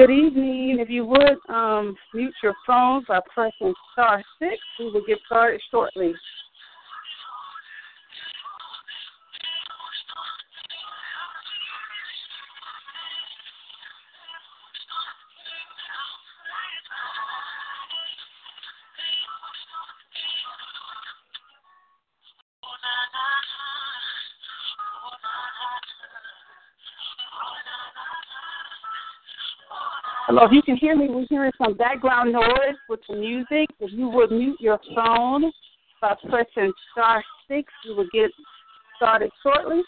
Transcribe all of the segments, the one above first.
Good evening. If you would um, mute your phones by pressing star six, we will get started shortly. If you can hear me, we're hearing some background noise with the music. If you would mute your phone by pressing star six, we will get started shortly.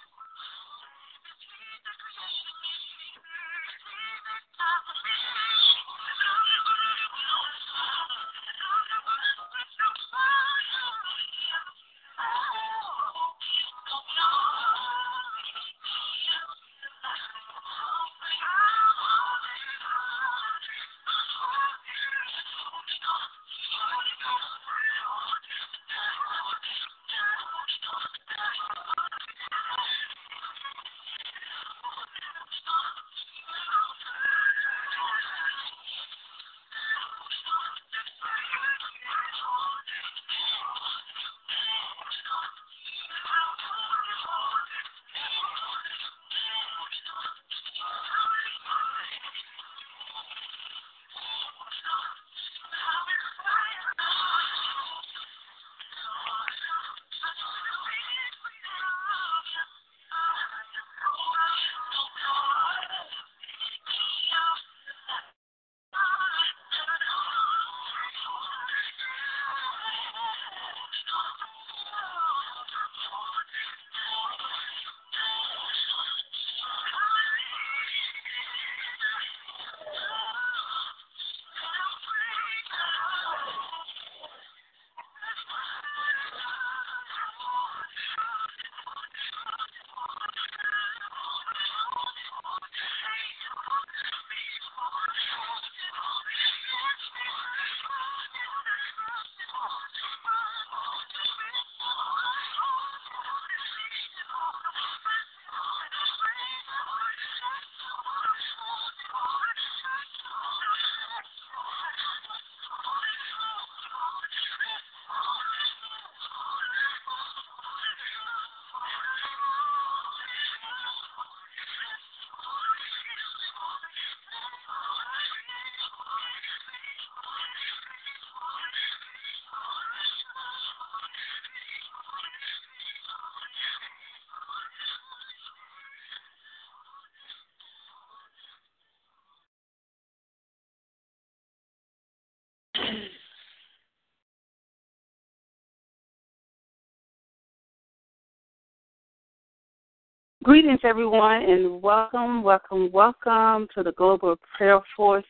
Greetings, everyone, and welcome, welcome, welcome to the Global Prayer Force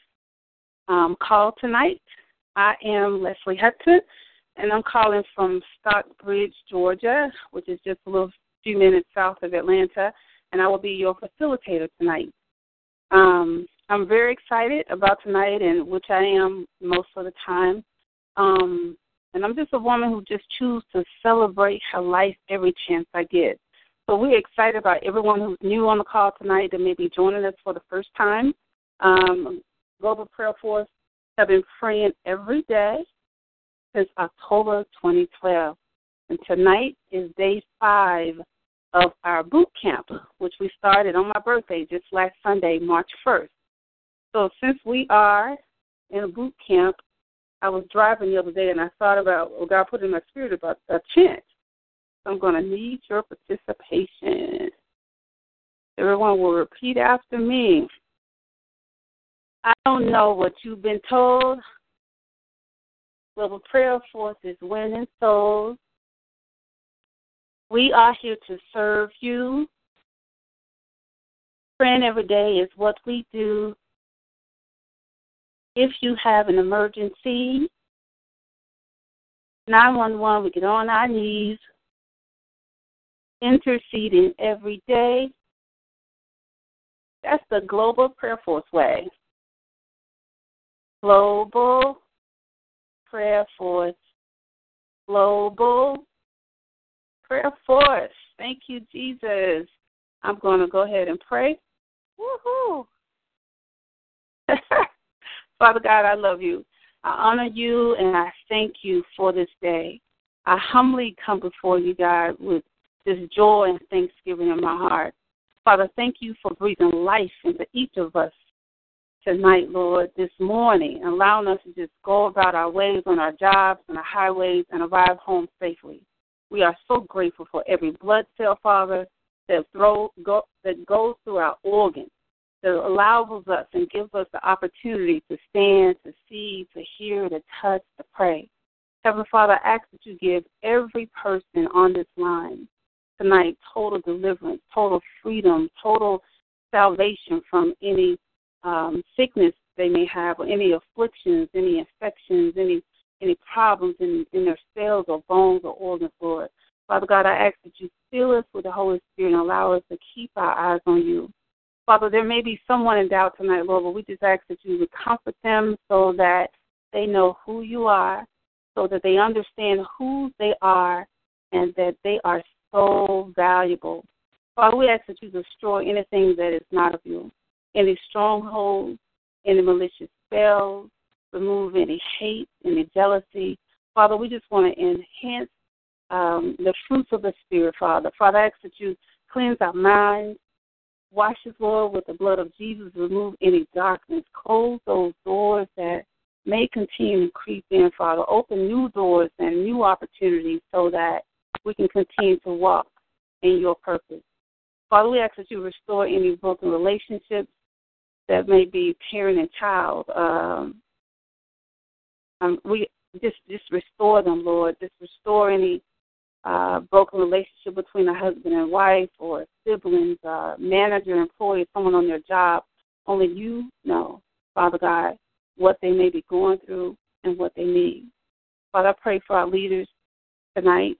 um, call tonight. I am Leslie Hudson, and I'm calling from Stockbridge, Georgia, which is just a little few minutes south of Atlanta, and I will be your facilitator tonight. Um, I'm very excited about tonight, and which I am most of the time. Um, and I'm just a woman who just chooses to celebrate her life every chance I get. So we're excited about everyone who's new on the call tonight that may be joining us for the first time. Um, Global Prayer Force have been praying every day since October 2012. And tonight is day five of our boot camp, which we started on my birthday just last Sunday, March 1st. So since we are in a boot camp, I was driving the other day and I thought about what God put in my spirit about a chant. I'm going to need your participation. Everyone will repeat after me. I don't know what you've been told. Global Prayer Force is winning souls. We are here to serve you. Praying every day is what we do. If you have an emergency, 911, we get on our knees interceding every day. That's the Global Prayer Force way. Global Prayer Force. Global Prayer Force. Thank you, Jesus. I'm going to go ahead and pray. Woohoo! Father God, I love you. I honor you and I thank you for this day. I humbly come before you, God, with this joy and thanksgiving in my heart. Father, thank you for breathing life into each of us tonight, Lord, this morning, allowing us to just go about our ways on our jobs and our highways and arrive home safely. We are so grateful for every blood cell, Father, that, throw, go, that goes through our organs, that allows us and gives us the opportunity to stand, to see, to hear, to touch, to pray. Heavenly Father, I ask that you give every person on this line tonight total deliverance, total freedom, total salvation from any um, sickness they may have, or any afflictions, any infections, any any problems in, in their cells or bones or organs, Lord. Father God, I ask that you fill us with the Holy Spirit and allow us to keep our eyes on you. Father, there may be someone in doubt tonight, Lord, but we just ask that you would comfort them so that they know who you are, so that they understand who they are, and that they are so valuable. Father, we ask that you destroy anything that is not of you, any strongholds, any malicious spells, remove any hate, any jealousy. Father, we just want to enhance um, the fruits of the Spirit, Father. Father, I ask that you cleanse our minds, wash us, Lord, with the blood of Jesus, remove any darkness, close those doors that may continue to creep in, Father. Open new doors and new opportunities so that we can continue to walk in your purpose. Father, we ask that you restore any broken relationships that may be parent and child. Um, um, we just just restore them, Lord. Just restore any uh, broken relationship between a husband and wife or siblings, uh, manager, employee, someone on their job. Only you know, Father God, what they may be going through and what they need. Father, I pray for our leaders tonight.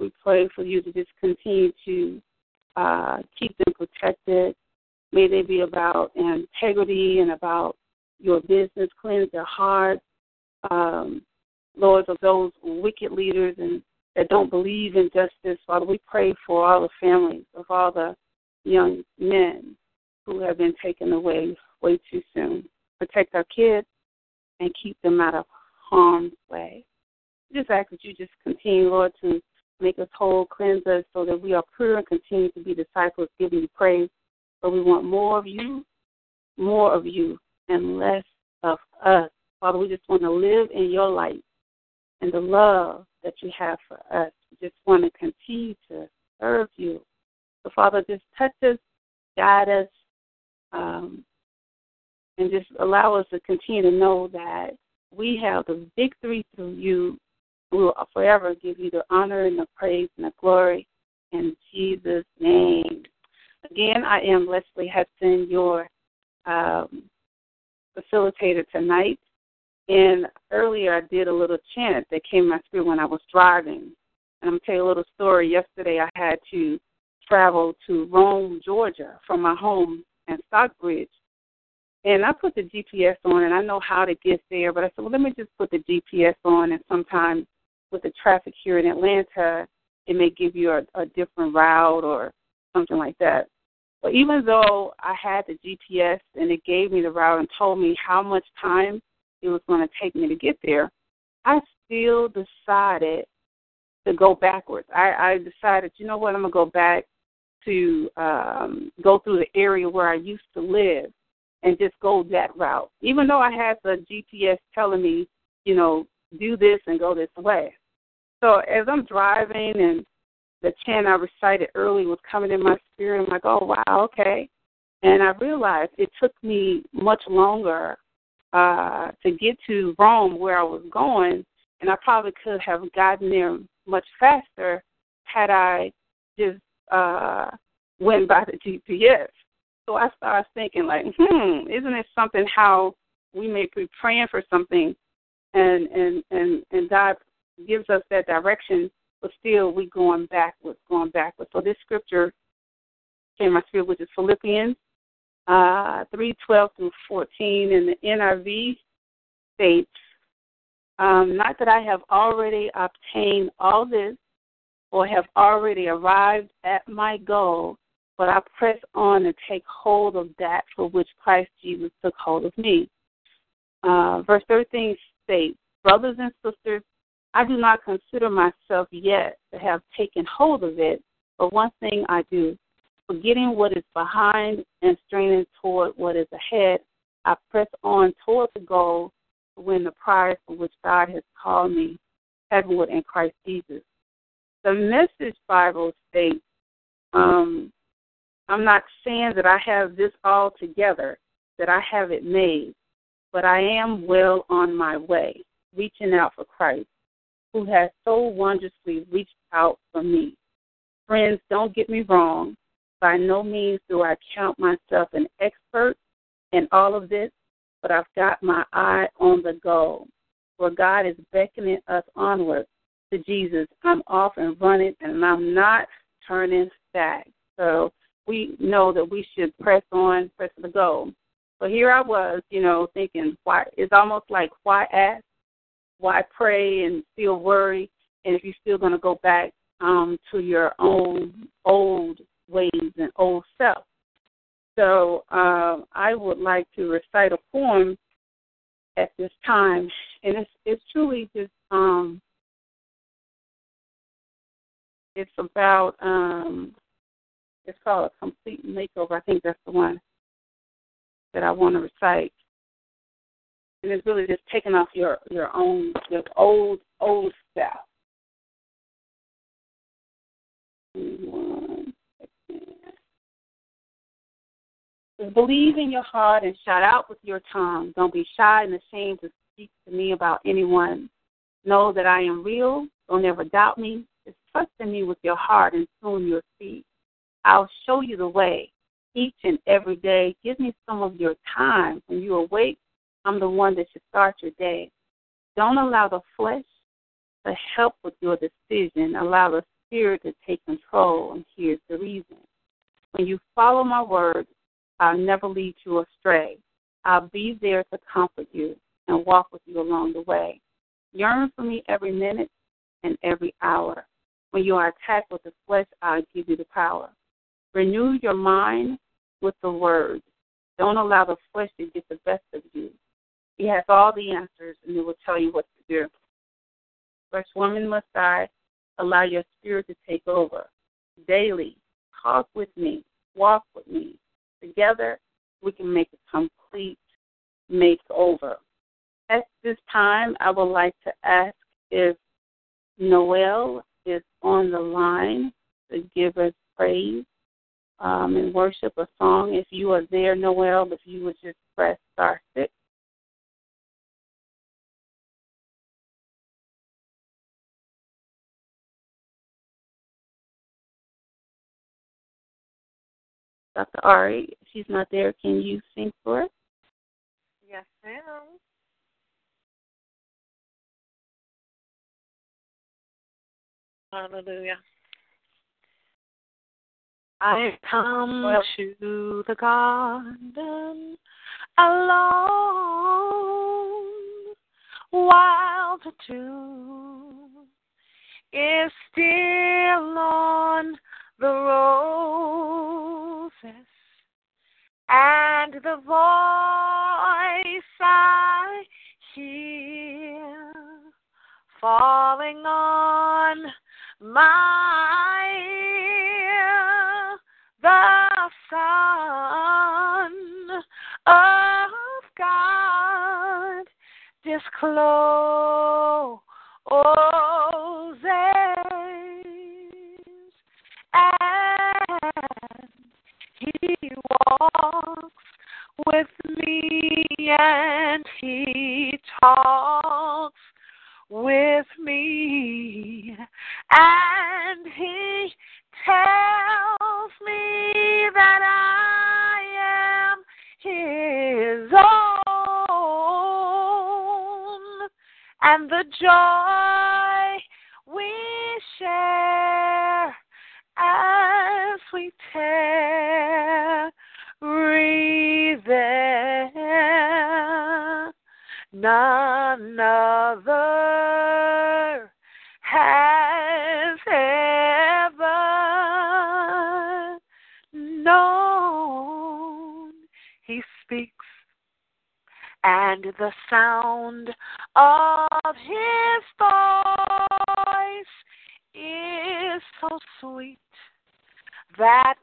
We pray for you to just continue to uh, keep them protected. May they be about integrity and about your business. Cleanse their hearts, um, Lord, of those wicked leaders and that don't believe in justice. Father, we pray for all the families of all the young men who have been taken away way too soon. Protect our kids and keep them out of harm's way. Just ask that you just continue, Lord, to make us whole, cleanse us so that we are pure and continue to be disciples, giving you praise. But we want more of you, more of you, and less of us. Father, we just want to live in your light and the love that you have for us. We just want to continue to serve you. So, Father, just touch us, guide us, um, and just allow us to continue to know that we have the victory through you we will forever give you the honor and the praise and the glory in Jesus' name. Again, I am Leslie Hudson, your um, facilitator tonight. And earlier I did a little chant that came in my spirit when I was driving. And I'm going to tell you a little story. Yesterday I had to travel to Rome, Georgia from my home in Stockbridge. And I put the GPS on and I know how to get there, but I said, well, let me just put the GPS on. And sometimes with the traffic here in Atlanta, it may give you a, a different route or something like that. But even though I had the GPS and it gave me the route and told me how much time it was going to take me to get there, I still decided to go backwards. I, I decided, you know what, I'm going to go back to um, go through the area where I used to live and just go that route. Even though I had the GPS telling me, you know, do this and go this way. So as I'm driving and the chant I recited early was coming in my spirit, I'm like, oh, wow, okay. And I realized it took me much longer uh, to get to Rome where I was going, and I probably could have gotten there much faster had I just uh, went by the GPS. So I started thinking, like, hmm, isn't it something how we may be praying for something, and and and and God gives us that direction, but still we going backwards, going backwards. So this scripture came my spirit, which is Philippians uh, three twelve through fourteen, and the NIV states, um, "Not that I have already obtained all this, or have already arrived at my goal." But I press on and take hold of that for which Christ Jesus took hold of me. Uh, verse 13 states, Brothers and sisters, I do not consider myself yet to have taken hold of it, but one thing I do, forgetting what is behind and straining toward what is ahead, I press on toward the goal to win the prize for which God has called me heavenward in Christ Jesus. The Message Bible states, um, I'm not saying that I have this all together, that I have it made, but I am well on my way, reaching out for Christ who has so wondrously reached out for me. Friends, don't get me wrong. By no means do I count myself an expert in all of this, but I've got my eye on the goal. Where God is beckoning us onward to Jesus, I'm off and running, and I'm not turning back. So we know that we should press on, press the goal. So here I was, you know, thinking, why? It's almost like why ask why pray and still worry? And if you're still going to go back um, to your own old ways and old self. So um, I would like to recite a poem at this time, and it's it's truly just um, it's about um, it's called a complete makeover. I think that's the one that I want to recite and it's really just taking off your your own your old old stuff. Believe in your heart and shout out with your tongue. Don't be shy and ashamed to speak to me about anyone. Know that I am real. Don't ever doubt me. Just trust in me with your heart and soon you'll see. I'll show you the way each and every day. Give me some of your time. When you awake, I'm the one that should start your day. Don't allow the flesh to help with your decision. Allow the spirit to take control, and here's the reason. When you follow my word, I'll never lead you astray. I'll be there to comfort you and walk with you along the way. Yearn for me every minute and every hour. When you are attacked with the flesh, I'll give you the power. Renew your mind with the word. Don't allow the flesh to get the best of you. He has all the answers and he will tell you what to do. First woman must I allow your spirit to take over. Daily, talk with me, walk with me. Together, we can make a complete makeover. At this time, I would like to ask if Noel is on the line to give us praise um, and worship a song. If you are there, Noel, if you would just press star six. Dr. Ari. If she's not there, can you sing for us? Yes, ma'am. Hallelujah. I come Well- to the garden alone while the dew is still on the roses and the voice I hear falling on my ear, the Son of God discloses, He walks with me, and He talks with me, and He tells me that I am His own, and the joy we share as we tarry there. None other has ever known. He speaks, and the sound of his voice is so sweet that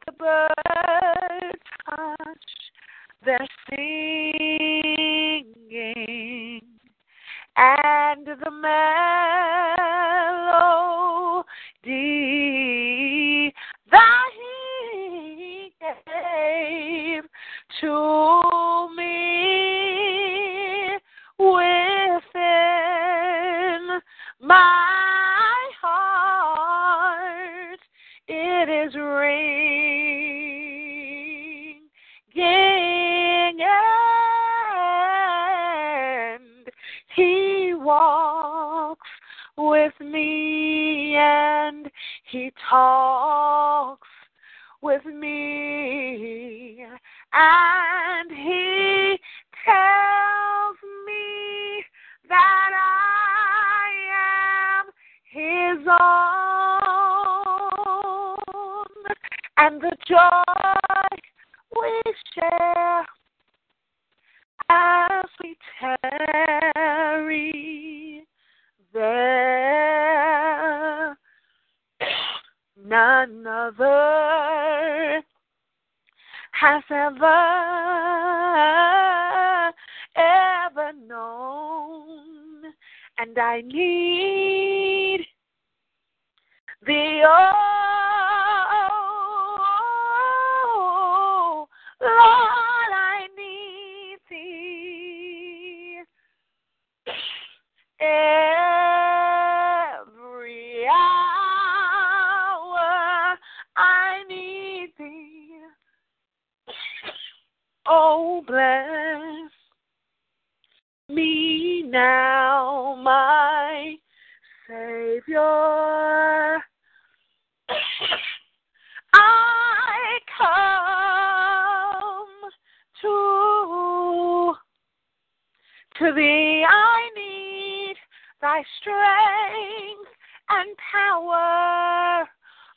thee I need thy strength and power.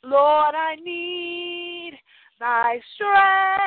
Lord, I need thy strength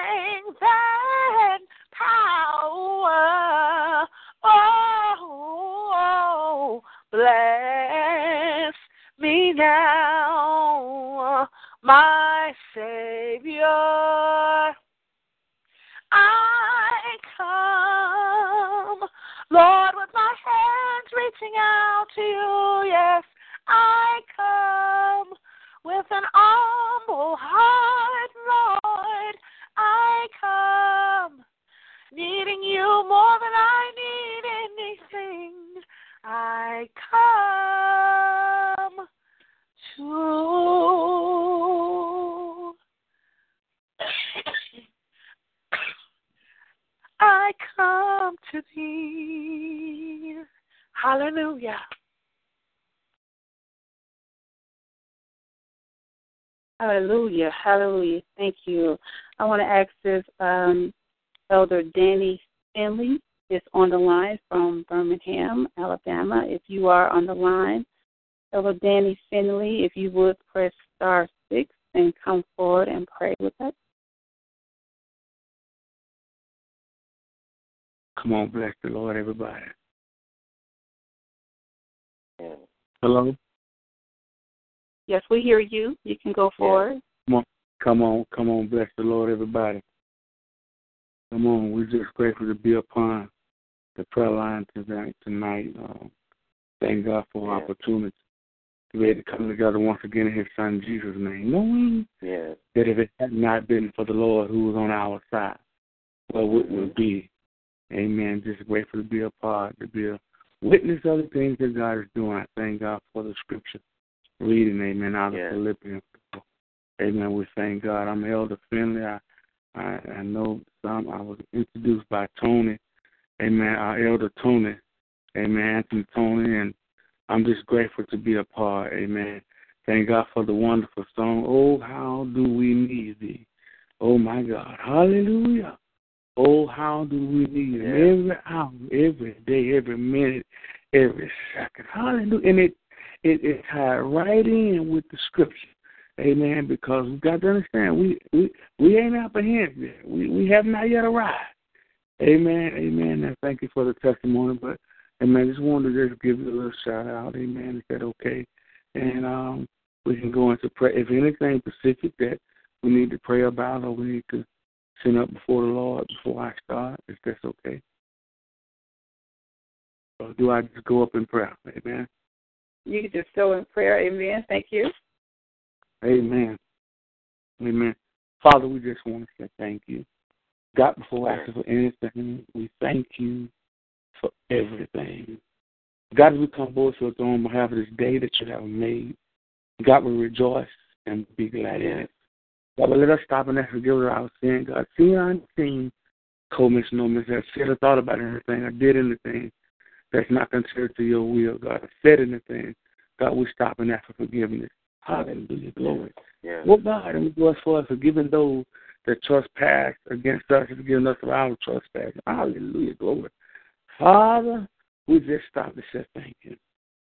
if you would press star six and come forward and pray with us. Come on, bless the Lord, everybody. Hello? Yes, we hear you. You can go forward. Come on, come on, come on, bless the Lord, everybody. Come on, we're just grateful to be upon the prayer line tonight. tonight. Um, thank God for the opportunity able to come together once again in His Son Jesus' name, knowing Yes. that if it had not been for the Lord who was on our side, what would we be? Amen. Just grateful to be a part, to be a witness of the things that God is doing. I thank God for the scripture reading, amen, out of Yes. Philippians. Amen. We thank God. I'm Elder Finley. I, I I know some I was introduced by Tony. Amen. Our elder Tony. Amen. Anthony Tony and I'm just grateful to be a part. Amen. Thank God for the wonderful song. Oh, how do we need thee? Oh my God. Hallelujah. Oh, how do we need him every hour, every day, every minute, every second. Hallelujah. And it it tied right in with the scripture. Amen. Because we got to understand we we, we ain't apprehended yet. We we have not yet arrived. Amen. Amen. And thank you for the testimony. But amen, just wanted to just give you a little shout out. Amen. Is that okay? And um we can go into prayer. if anything specific that we need to pray about or we need to send up before the Lord before I start, if that's okay. Or do I just go up in prayer? Amen. You can just go in prayer. Amen. Thank you. Amen. Amen. Father, we just want to say thank you. God, before I ask for anything, we thank you for everything. God, as we come forward to your throne on behalf of this day that you have made, God, we rejoice and be glad in it. God, but let us stop and ask forgiveness of our sin. God, seen or unseen, commission, no mishap, said or thought about anything, or did anything that's not considered to your will, God, or said anything. God, we stop and ask for forgiveness. Hallelujah. Glory. Yes. Well, God, and we for us forgiving those that trespass against us and forgiving us of our trespass. Hallelujah. Glory. Father, we just stop to say thank you.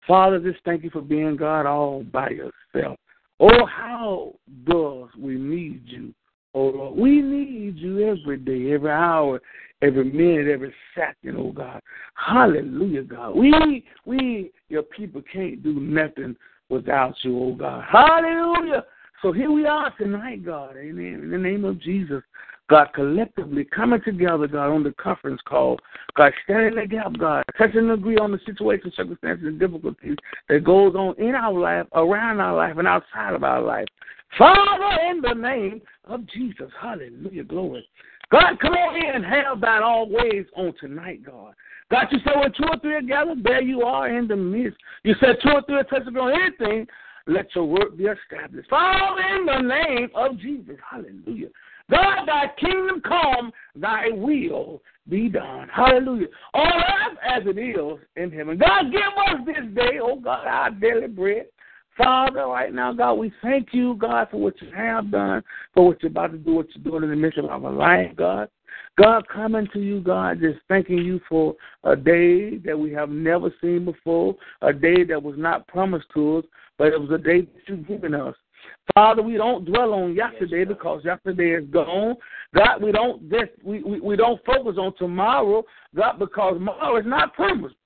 Father, just thank you for being God all by yourself. Oh, how does we need you, oh Lord. We need you every day, every hour, every minute, every second, oh God. Hallelujah, God. We we your people can't do nothing without you, oh God. Hallelujah. So here we are tonight, God. Amen. In the name of Jesus. God, collectively coming together, God, on the conference call. God, standing in the gap, God, touching and agree on the situation, circumstances, and difficulties that goes on in our life, around our life, and outside of our life. Father, in the name of Jesus. Hallelujah. Glory. God, come on in and have thine always on tonight, God. God, you said when two or three are gathered, there you are in the midst. You said two or three are touching on anything, let your work be established. Father, in the name of Jesus. Hallelujah. God, thy kingdom come, thy will be done. Hallelujah. On earth as it is in heaven. God, give us this day, oh God, our daily bread. Father, right now, God, we thank you, God, for what you have done, for what you're about to do, what you're doing in the midst of our life, God. God, coming to you, God, just thanking you for a day that we have never seen before, a day that was not promised to us, but it was a day that you've given us. Father, we don't dwell on yesterday because yesterday is gone. God, we don't just we, we, we don't focus on tomorrow, God, because tomorrow is not promised.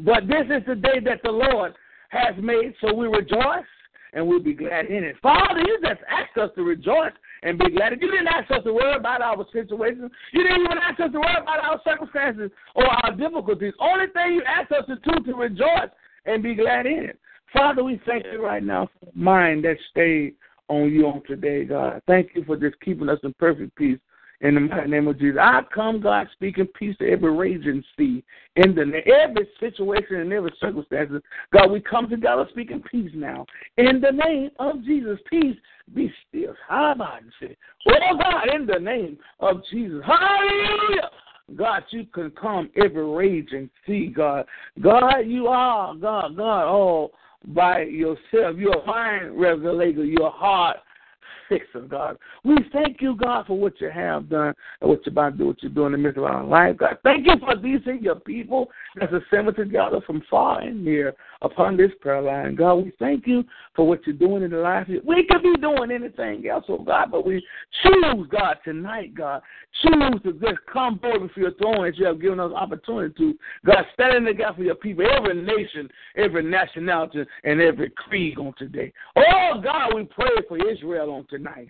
But this is the day that the Lord has made, so we rejoice and we'll be glad in it. Father, you just asked us to rejoice and be glad. You didn't ask us to worry about our situation. You didn't even ask us to worry about our circumstances or our difficulties. Only thing you asked us to do to rejoice and be glad in it. Father, we thank you right now for the mind that stayed on you on today, God. Thank you for just keeping us in perfect peace. In the mighty name of Jesus, I come, God, speaking peace to every raging sea, in the every situation and every circumstance. God, we come together speaking peace now. In the name of Jesus, peace be still. How about it? Oh God, in the name of Jesus, Hallelujah. God, you can calm every raging sea, God. God, you are, God, God, all by yourself. You're a mind regulator. You're heart God. We thank you, God, for what you have done and what you're about to do, what you're doing in the midst of our life, God. Thank you for these and your people that's assembled together from far and near upon this prayer line. God, we thank you for what you're doing in the life. We could be doing anything else, oh God, but we choose, God, tonight, God. Choose to just come forward before your throne as you have given us opportunity to. God, stand in the gap for your people, every nation, every nationality, and every creed on today. Oh God, we pray for Israel on tonight.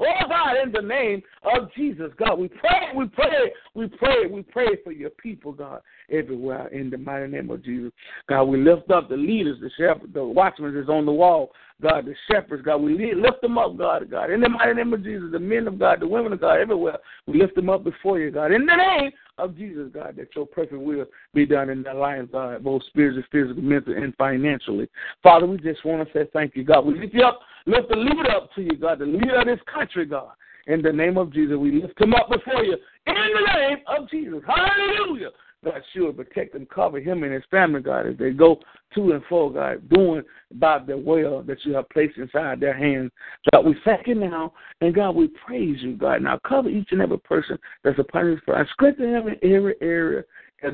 Oh God, in the name of Jesus, God, we pray, we pray, we pray, we pray for your people, God, everywhere in the mighty name of Jesus. God, we lift up the leaders, the shepherds, the watchmen is on the wall. God, the shepherds, God, we lift them up, God, God, in the mighty name of Jesus, the men of God, the women of God, everywhere, we lift them up before you, God, in the name of Jesus, God, that your perfect will be done in their lives, God, both spiritually, physically, mentally, and financially. Father, we just want to say thank you, God. We lift you up, lift the leader up to you, God, the leader of this country, God. In the name of Jesus, we lift him up before you. In the name of Jesus. Hallelujah. God, sure, protect and cover him and his family, God, as they go to and fro, God, doing about the will that you have placed inside their hands. God, we thank you now, and God, we praise you, God. Now cover each and every person that's upon this prayer. Strengthen them in every area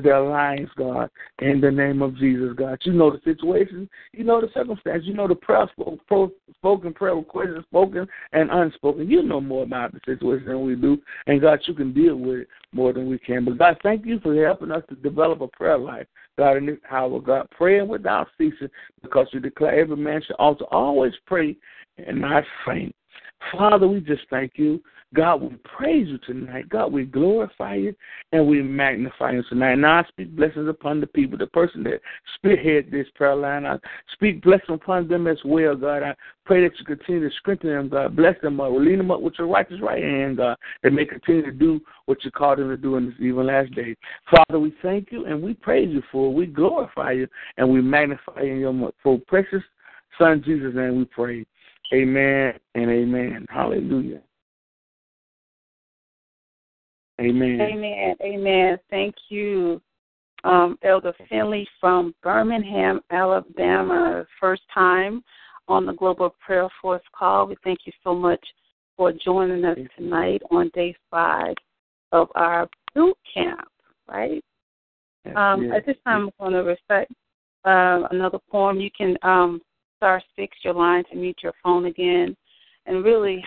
their lives, God, in the name of Jesus, God. You know the situation, you know the circumstance, you know the prayer spoken, prayer requests, spoken and unspoken. You know more about the situation than we do, and God, you can deal with it more than we can. But God, thank you for helping us to develop a prayer life, God, in this hour, God, praying without ceasing, because you declare every man should also always pray and not faint. Father, we just thank you. God, we praise you tonight. God, we glorify you and we magnify you tonight. Now I speak blessings upon the people, the person that spearhead this prayer line. I speak blessings upon them as well, God. I pray that you continue to strengthen them, God. Bless them up. Lean them up with your righteous right hand, God. That may continue to do what you called them to do in this even last day. Father, we thank you and we praise you for it. We glorify you and we magnify you in your for precious Son Jesus' name we pray. Amen and amen. Hallelujah. Amen. Amen. Amen. Thank you, um, Elder Finley from Birmingham, Alabama. First time on the Global Prayer Force call. We thank you so much for joining us tonight on day five of our boot camp, right? Um, yes. At this time, I'm going to recite uh, another poem. You can um, star six your line to mute your phone again. And really,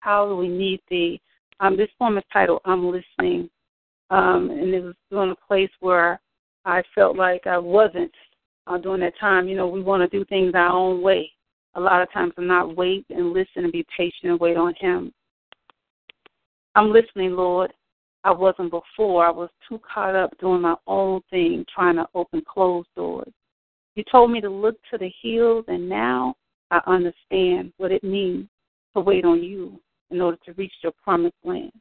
how do we need thee? Um, this poem is titled I'm Listening. Um, and it was during a place where I felt like I wasn't uh, during that time. You know, we want to do things our own way. A lot of times I'm not wait and listen and be patient and wait on Him. I'm listening, Lord. I wasn't before. I was too caught up doing my own thing, trying to open closed doors. You told me to look to the hills, and now I understand what it means to wait on you in order to reach your promised land.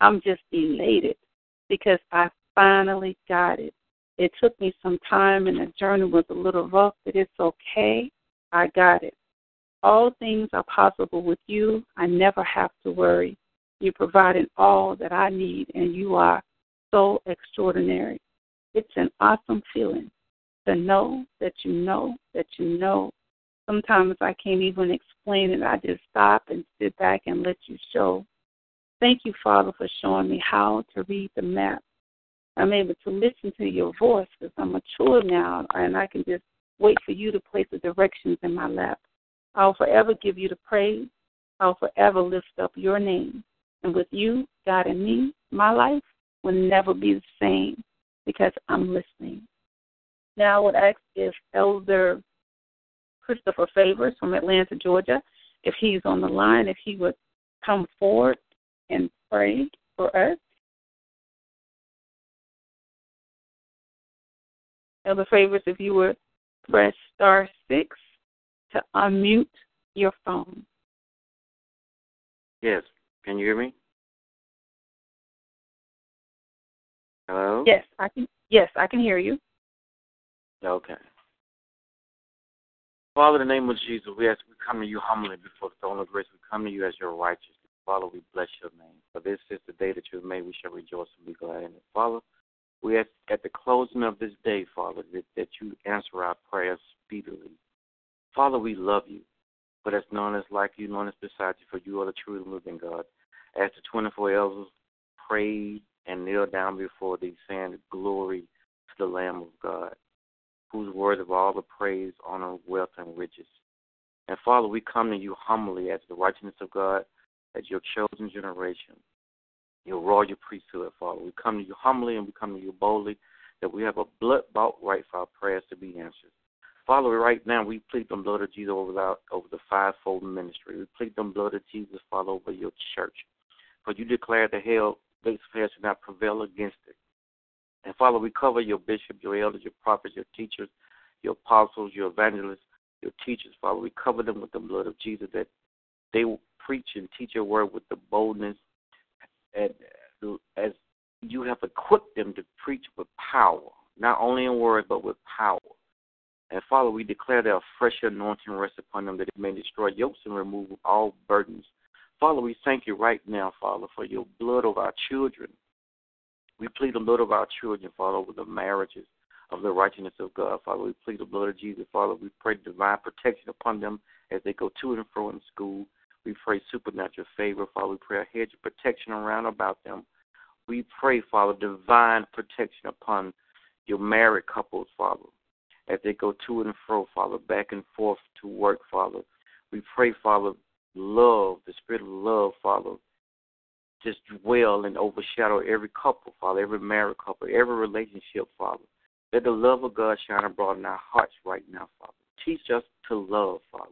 I'm just elated because I finally got it. It took me some time, and the journey was a little rough, but it's okay. I got it. All things are possible with you. I never have to worry. You're providing all that I need, and you are so extraordinary. It's an awesome feeling to know that you know that you know. Sometimes I can't even explain it. I just stop and sit back and let you show. Thank you, Father, for showing me how to read the map. I'm able to listen to your voice because I'm mature now, and I can just wait for you to place the directions in my lap. I'll forever give you the praise. I'll forever lift up your name. And with you, God, and me, my life will never be the same because I'm listening. Now I would ask if Elder Christopher Favors from Atlanta, Georgia, if he's on the line, if he would come forward and pray for us. Elder Favors, if you would press star six to unmute your phone. Yes. Can you hear me? Hello? Yes, I can. Yes, I can hear you. Okay. Father, in the name of Jesus, we ask we come to you humbly before the throne of grace. We come to you as your righteous, Father, we bless your name. For this is the day that you have made. We shall rejoice and be glad in it. Father, we ask at the closing of this day, Father, that, that you answer our prayers speedily. Father, we love you, but as none as like you, none as beside you, for you are the true living God. As the 24 elders prayed and kneel down before thee, saying, Glory to the Lamb of God, whose word of all the praise, honor, wealth, and riches. And Father, we come to you humbly as the righteousness of God, as your chosen generation, your royal priesthood, Father. We come to you humbly and we come to you boldly that we have a blood bought right for our prayers to be answered. Father, right now we plead the blood of Jesus over, our, over the fivefold ministry. We plead the blood of Jesus, Father, over your church. For you declare the hell gates of hell should not prevail against it. And Father, we cover your bishop, your elders, your prophets, your teachers, your apostles, your evangelists, your teachers, Father. We cover them with the blood of Jesus that they will preach and teach your word with the boldness and as you have equipped them to preach with power, not only in word but with power. And Father, we declare that a fresh anointing rests upon them that it may destroy yokes and remove all burdens. Father, we thank you right now, Father, for your blood of our children. We plead the blood of our children, Father, over the marriages of the righteousness of God. Father, we plead the blood of Jesus. Father, we pray divine protection upon them as they go to and fro in school. We pray supernatural favor, Father. We pray a hedge of protection around about them. We pray, Father, divine protection upon your married couples, Father, as they go to and fro, Father, back and forth to work, Father. We pray, Father, love, the spirit of love, Father, just dwell and overshadow every couple, Father, every married couple, every relationship, Father. Let the love of God shine abroad in our hearts right now, Father. Teach us to love, Father,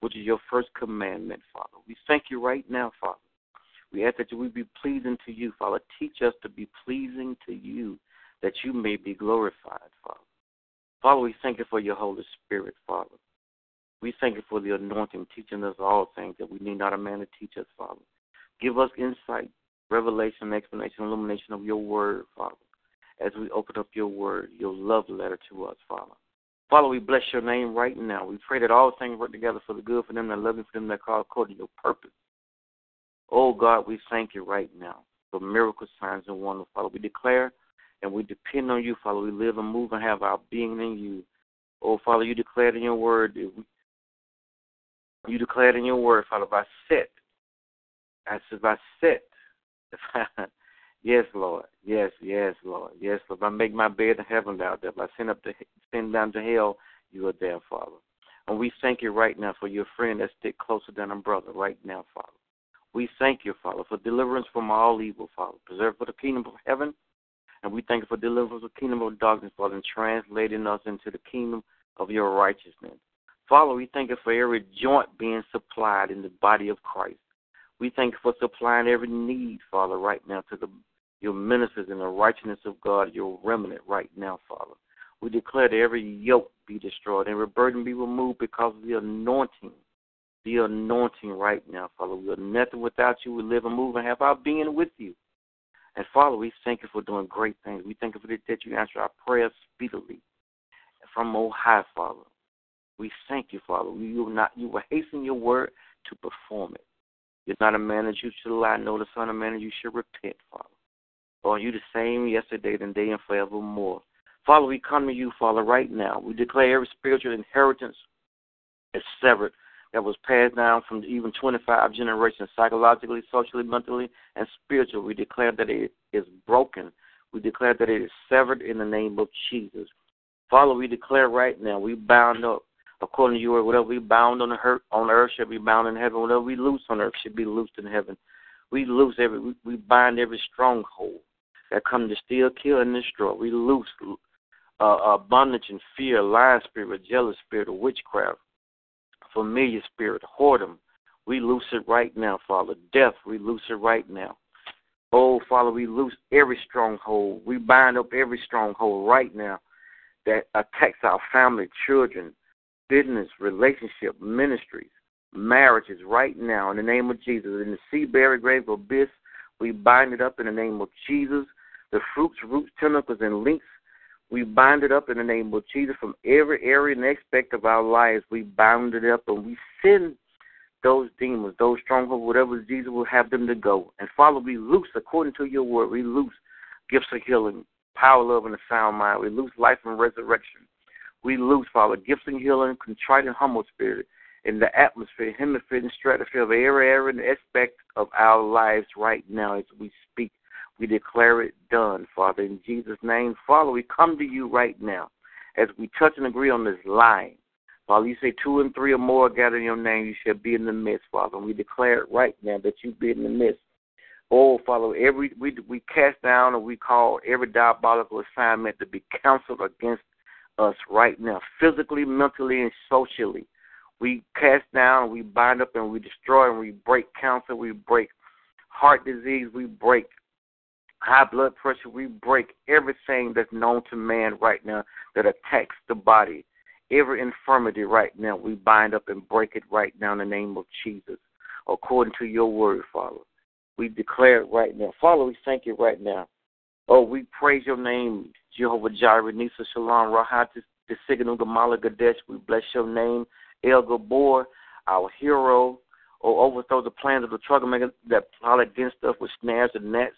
which is your first commandment, Father. We thank you right now, Father. We ask that we be pleasing to you, Father. Teach us to be pleasing to you, that you may be glorified, Father. Father, we thank you for your Holy Spirit, Father. We thank you for the anointing, teaching us all things that we need not a man to teach us, Father. Give us insight, revelation, explanation, illumination of your word, Father as we open up your word, your love letter to us, Father. Father, we bless your name right now. We pray that all things work together for the good for them that love you, for them that call according to your purpose. Oh God, we thank you right now for miracle signs and wonders, Father. We declare and we depend on you, Father. We live and move and have our being in you. Oh Father, you declared in your word that we, you declared in your word, Father, by set. I said by set. Yes, Lord. Yes, yes, Lord. Yes, Lord. If I make my bed in heaven thou there. If I send up to send down to hell, you are there, Father. And we thank you right now for your friend that stick closer than a brother right now, Father. We thank you, Father, for deliverance from all evil, Father. Preserve for the kingdom of heaven. And we thank you for deliverance of the kingdom of darkness, Father, and translating us into the kingdom of your righteousness. Father, we thank you for every joint being supplied in the body of Christ. We thank you for supplying every need, Father, right now to the your ministers and the righteousness of God, your remnant right now, Father. We declare that every yoke be destroyed, every burden be removed because of the anointing. The anointing right now, Father. We are nothing without you. We live and move and have our being with you. And Father, we thank you for doing great things. We thank you for the, that you answer our prayers speedily from on high, Father. We thank you, Father. You will not you will hasten your word to perform it. You're not a man that you should lie, nor the son of man that you should repent, Father. Are you the same yesterday, today, and forevermore? Father, we come to you, Father, right now. We declare every spiritual inheritance is severed that was passed down from even 25 generations, psychologically, socially, mentally, and spiritually. We declare that it is broken. We declare that it is severed in the name of Jesus. Father, we declare right now, we bound up according to your. Whatever we bound on the earth, on earth shall be bound in heaven. Whatever we loose on earth should be loosed in heaven. We loose every, we, bind every stronghold that come to steal, kill, and destroy. We loose uh, abundance and fear, lying spirit, jealous spirit, of witchcraft, familiar spirit, whoredom. We loose it right now, Father. Death, we loose it right now. Oh, Father, we loose every stronghold. We bind up every stronghold right now that attacks our family, children, business, relationship, ministries, marriages right now in the name of Jesus. In the sea, buried grave, abyss, we bind it up in the name of Jesus the fruits, roots, tentacles, and links. We bind it up in the name of Jesus from every area and aspect of our lives. We bound it up and we send those demons, those strongholds, whatever Jesus will have them to go. And Father, we loose, according to your word, we loose gifts of healing, power, love, and a sound mind. We loose life and resurrection. We loose, Father, gifts and healing, contrite and humble spirit in the atmosphere, hemisphere, and stratosphere of every area and aspect of our lives right now as we speak. We declare it done, Father. In Jesus' name, Father, we come to you right now as we touch and agree on this line. Father, you say two and three or more gather in your name, you shall be in the midst, Father. And we declare it right now that you be in the midst. Oh, Father, every we we cast down and we call every diabolical assignment to be counseled against us right now, physically, mentally, and socially. We cast down, we bind up, and we destroy, and we break cancer, we break heart disease, we break high blood pressure, we break everything that's known to man right now that attacks the body. Every infirmity right now, we bind up and break it right now in the name of Jesus, according to your word, Father. We declare it right now. Father, we thank you right now. Oh, we praise your name, Jehovah Jireh, Nisa Shalom, Rahat, the Signal, the Malagadesh. We bless your name, El Gabor, our hero. Oh, overthrow the plans of the troublemakers that plot against us with snares and nets.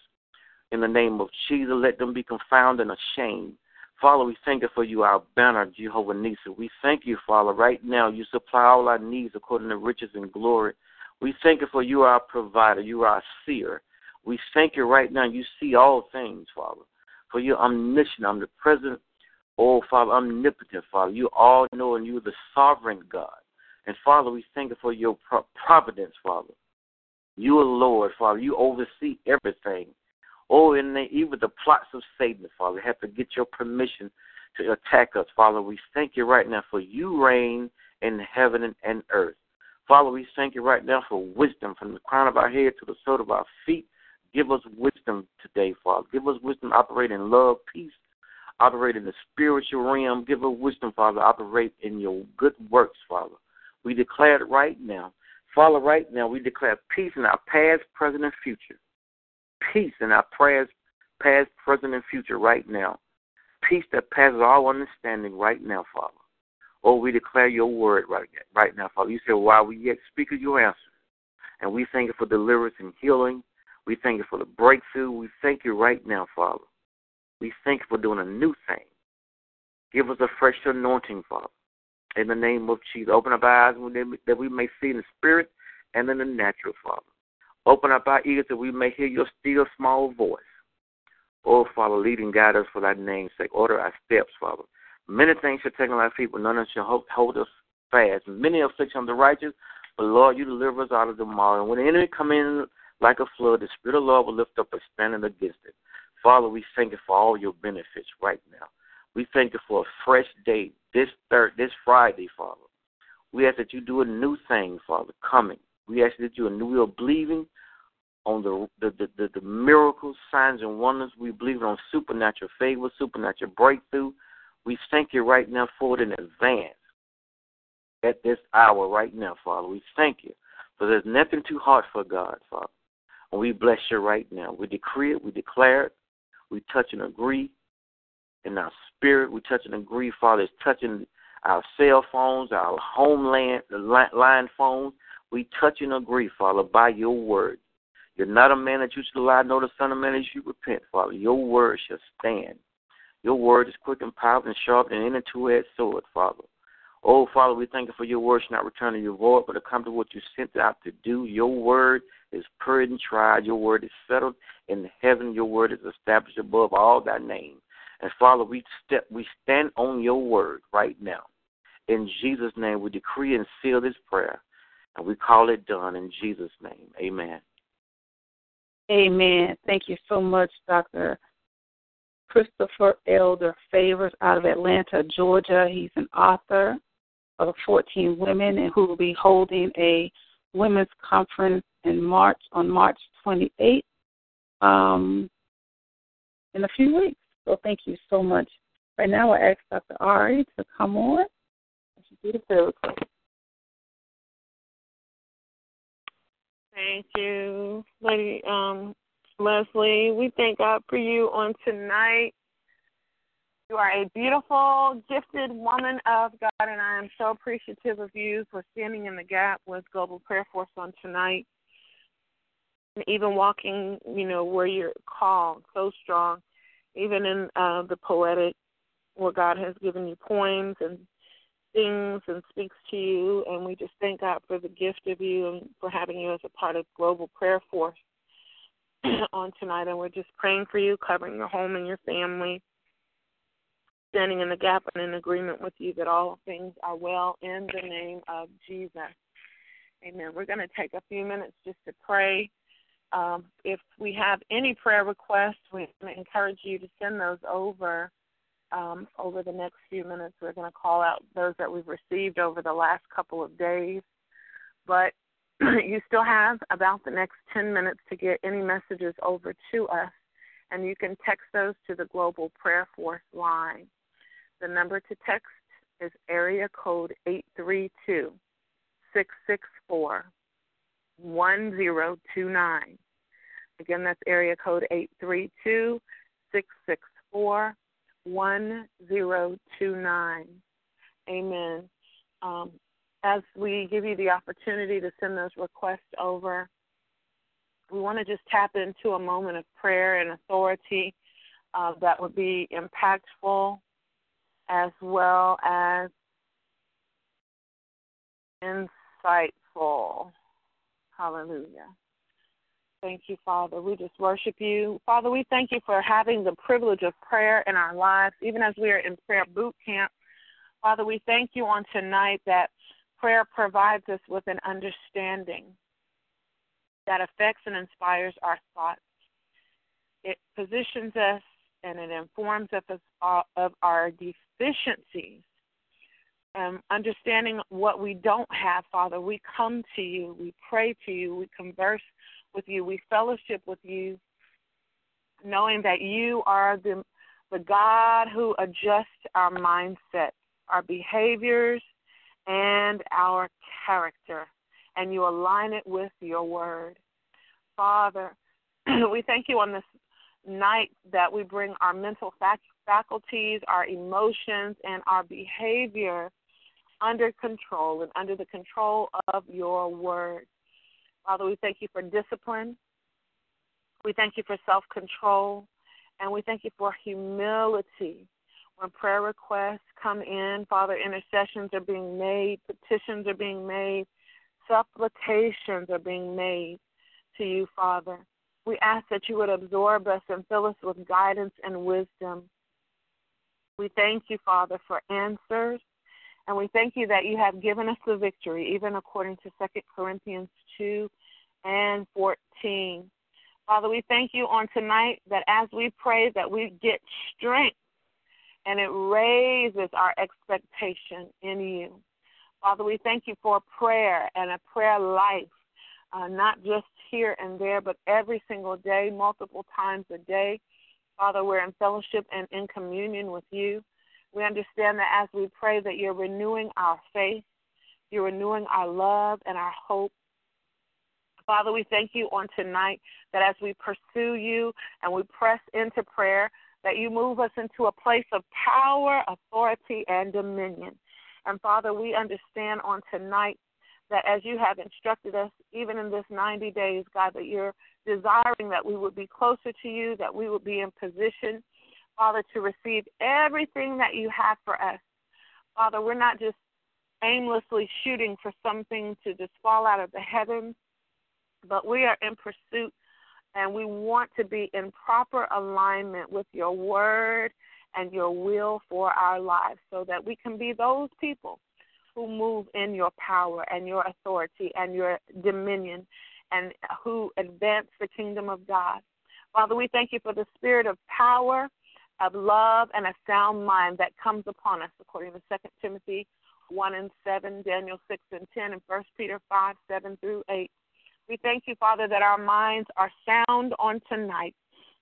In the name of Jesus, let them be confounded and ashamed. Father, we thank you for you, our banner, Jehovah Nisa. We thank you, Father, right now. You supply all our needs according to riches and glory. We thank you for you, our provider. You are our seer. We thank you right now. You see all things, Father. For you omniscient, omnipresent, oh, Father, omnipotent, Father. You all know and you're the sovereign God. And Father, we thank you for your providence, Father. You are Lord, Father. You oversee everything. Oh, and even the plots of Satan, Father, We have to get your permission to attack us, Father. We thank you right now for you reign in heaven and earth. Father, we thank you right now for wisdom from the crown of our head to the sole of our feet. Give us wisdom today, Father. Give us wisdom to operate in love, peace, operate in the spiritual realm. Give us wisdom, Father, operate in your good works, Father. We declare it right now. Father, right now, we declare peace in our past, present, and future peace in our prayers, past, present, and future right now. Peace that passes all understanding right now, Father. Oh, we declare your word right, right now, Father. You said, while we yet speak of your answer. And we thank you for deliverance and healing. We thank you for the breakthrough. We thank you right now, Father. We thank you for doing a new thing. Give us a fresh anointing, Father. In the name of Jesus. Open up our eyes that we may see in the spirit and in the natural, Father. Open up our ears that we may hear your still small voice. Oh, Father, lead and guide us for thy name's sake. Order our steps, Father. Many things shall take on our feet, but none shall hold us fast. Many afflictions of the righteous, but Lord, you deliver us out of them all. And when the enemy come in like a flood, the Spirit of the Lord will lift up a standing against it. Father, we thank you for all your benefits right now. We thank you for a fresh day this third, this Friday, Father. We ask that you do a new thing, Father, coming. We ask that you and we are believing on the the, the the, the miracles, signs, and wonders. We believe on supernatural favor, supernatural breakthrough. We thank you right now for it in advance at this hour right now, Father. We thank you. For there's nothing too hard for God, Father. And we bless you right now. We decree it, we declare it, we touch and agree in our spirit. We touch and agree, Father. It's touching our cell phones, our homeland, the line phones. We touch and agree, Father, by your word. You're not a man that you should lie, nor the son of man that you repent, Father. Your word shall stand. Your word is quick and powerful and sharp than any two-edged sword, Father. Oh, Father, we thank you for your word shall not return to your void, but to what you sent out to do. Your word is purged and tried. Your word is settled in heaven. Your word is established above all thy name. And Father, we step, we stand on your word right now. In Jesus' name, we decree and seal this prayer. And we call it done in Jesus' name. Amen. Amen. Thank you so much, Dr. Christopher Elder Favors out of Atlanta, Georgia. He's an author of 14 Women and who will be holding a women's conference in March on March 28th um, in a few weeks. So thank you so much. Right now, I ask Dr. Ari to come on. She do the prayer request. Thank you, Lady um, Leslie. We thank God for you on tonight. You are a beautiful, gifted woman of God, and I am so appreciative of you for standing in the gap with Global Prayer Force on tonight. And even walking, you know, where you're called so strong, even in uh, the poetic, where God has given you poems and things and speaks to you. And we just thank God for the gift of you and for having you as a part of Global Prayer Force on tonight. And we're just praying for you, covering your home and your family standing in the gap and in agreement with you that all things are well in the name of Jesus. Amen. We're going to take a few minutes just to pray. Um, if we have any prayer requests, we encourage you to send those over um, over the next few minutes. We're going to call out those that we've received over the last couple of days. But you still have about the next 10 minutes to get any messages over to us, and you can text those to the Global Prayer Force line. The number to text is area code 832 664 1029. Again, that's area code 832 664 1029. Amen. Um, as we give you the opportunity to send those requests over, we want to just tap into a moment of prayer and authority uh, that would be impactful as well as insightful. Hallelujah. Thank you, Father. We just worship you. Father, we thank you for having the privilege of prayer in our lives, even as we are in prayer boot camp. Father, we thank you on tonight that prayer provides us with an understanding that affects and inspires our thoughts. It positions us and it informs us of our deficiencies. Um, understanding what we don't have, Father, we come to you, we pray to you, we converse with you, we fellowship with you, knowing that you are the the God who adjusts our mindset, our behaviors, and our character, and you align it with your word. Father, we thank you on this night that we bring our mental fac- faculties, our emotions, and our behavior under control and under the control of your word. Father, we thank you for discipline. We thank you for self control. And we thank you for humility. When prayer requests come in, Father, intercessions are being made, petitions are being made, supplications are being made to you, Father. We ask that you would absorb us and fill us with guidance and wisdom. We thank you, Father, for answers. And we thank you that you have given us the victory, even according to 2 Corinthians 2 and 14. Father, we thank you on tonight that as we pray that we get strength and it raises our expectation in you. Father, we thank you for prayer and a prayer life uh, not just here and there, but every single day, multiple times a day. Father, we're in fellowship and in communion with you. We understand that as we pray that you're renewing our faith, you're renewing our love and our hope. Father, we thank you on tonight that as we pursue you and we press into prayer, that you move us into a place of power, authority, and dominion. And Father, we understand on tonight that as you have instructed us, even in this 90 days, God, that you're desiring that we would be closer to you, that we would be in position, Father, to receive everything that you have for us. Father, we're not just aimlessly shooting for something to just fall out of the heavens, but we are in pursuit and we want to be in proper alignment with your word and your will for our lives so that we can be those people who move in your power and your authority and your dominion and who advance the kingdom of God. Father, we thank you for the spirit of power, of love, and a sound mind that comes upon us, according to 2 Timothy 1 and 7, Daniel 6 and 10, and 1 Peter 5, 7 through 8. We thank you, Father, that our minds are sound on tonight,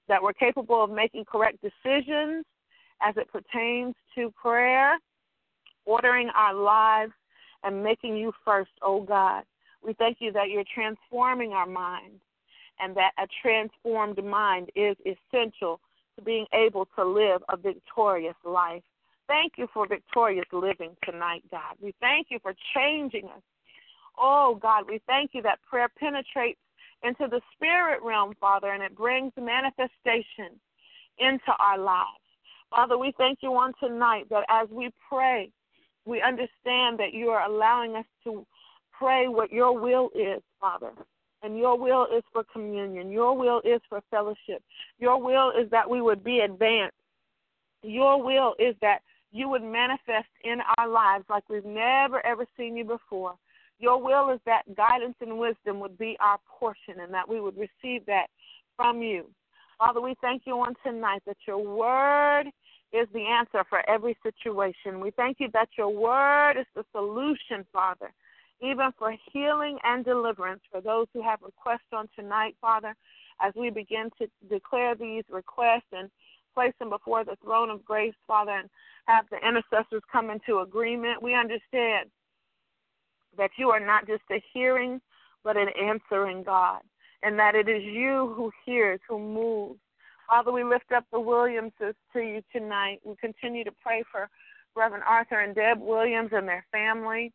that we're capable of making correct decisions as it pertains to prayer ordering our lives and making you first, oh God. We thank you that you're transforming our mind and that a transformed mind is essential to being able to live a victorious life. Thank you for victorious living tonight, God. We thank you for changing us. Oh, God, we thank you that prayer penetrates into the spirit realm, Father, and it brings manifestation into our lives. Father, we thank you on tonight that as we pray, we understand that you are allowing us to pray what your will is, Father. And your will is for communion. Your will is for fellowship. Your will is that we would be advanced. Your will is that you would manifest in our lives like we've never, ever seen you before. Your will is that guidance and wisdom would be our portion and that we would receive that from you. Father, we thank you on tonight that your word is the answer for every situation. We thank you that your word is the solution, Father, even for healing and deliverance for those who have requests on tonight, Father, as we begin to declare these requests and place them before the throne of grace, Father, and have the intercessors come into agreement. We understand that you are not just a hearing, but an answering God, and that it is you who hears, who moves. Father, we lift up the Williamses to you tonight. We continue to pray for Reverend Arthur and Deb Williams and their family.